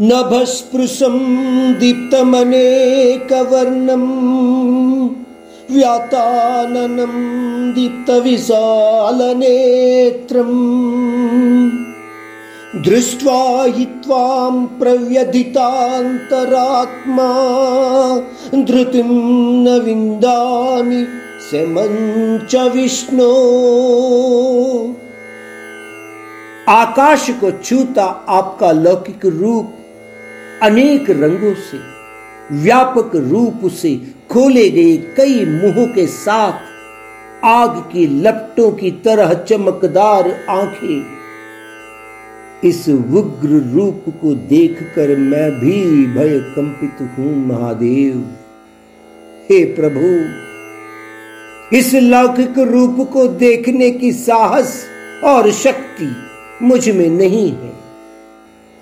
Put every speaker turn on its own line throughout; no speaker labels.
नभस्पृशं दीप्तमनेकवर्णम् व्याताननं दीप्तविशालनेत्रम् दृष्ट्वा हि त्वां प्रव्यधितान्तरात्मा धृतिं न विन्दामि समञ्च विष्णु।
आकाश को छूता आपका लौकिक रूप अनेक रंगों से, व्यापक रूप से खोले गए कई मुंहों के साथ आग की लपटों की तरह चमकदार आँखें। इस उग्र रूप को देखकर मैं भी भय कंपित हूँ, महादेव। हे प्रभु, इस लौकिक रूप को देखने की साहस और शक्ति मुझमें नहीं है।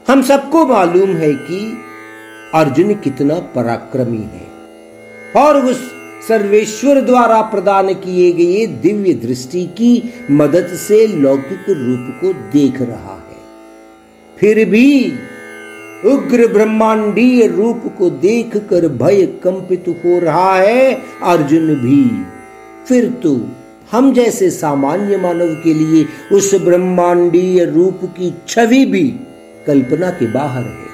हम सबको मालूम है कि अर्जुन कितना पराक्रमी है और उस सर्वेश्वर द्वारा प्रदान किए गए दिव्य दृष्टि की मदद से लौकिक रूप को देख रहा है। फिर भी उग्र ब्रह्मांडीय रूप को देखकर भय कंपित हो रहा है, अर्जुन भी। फिर तो हम जैसे सामान्य मानव के लिए उस ब्रह्मांडीय रूप की छवि भी कल्पना के बाहर है।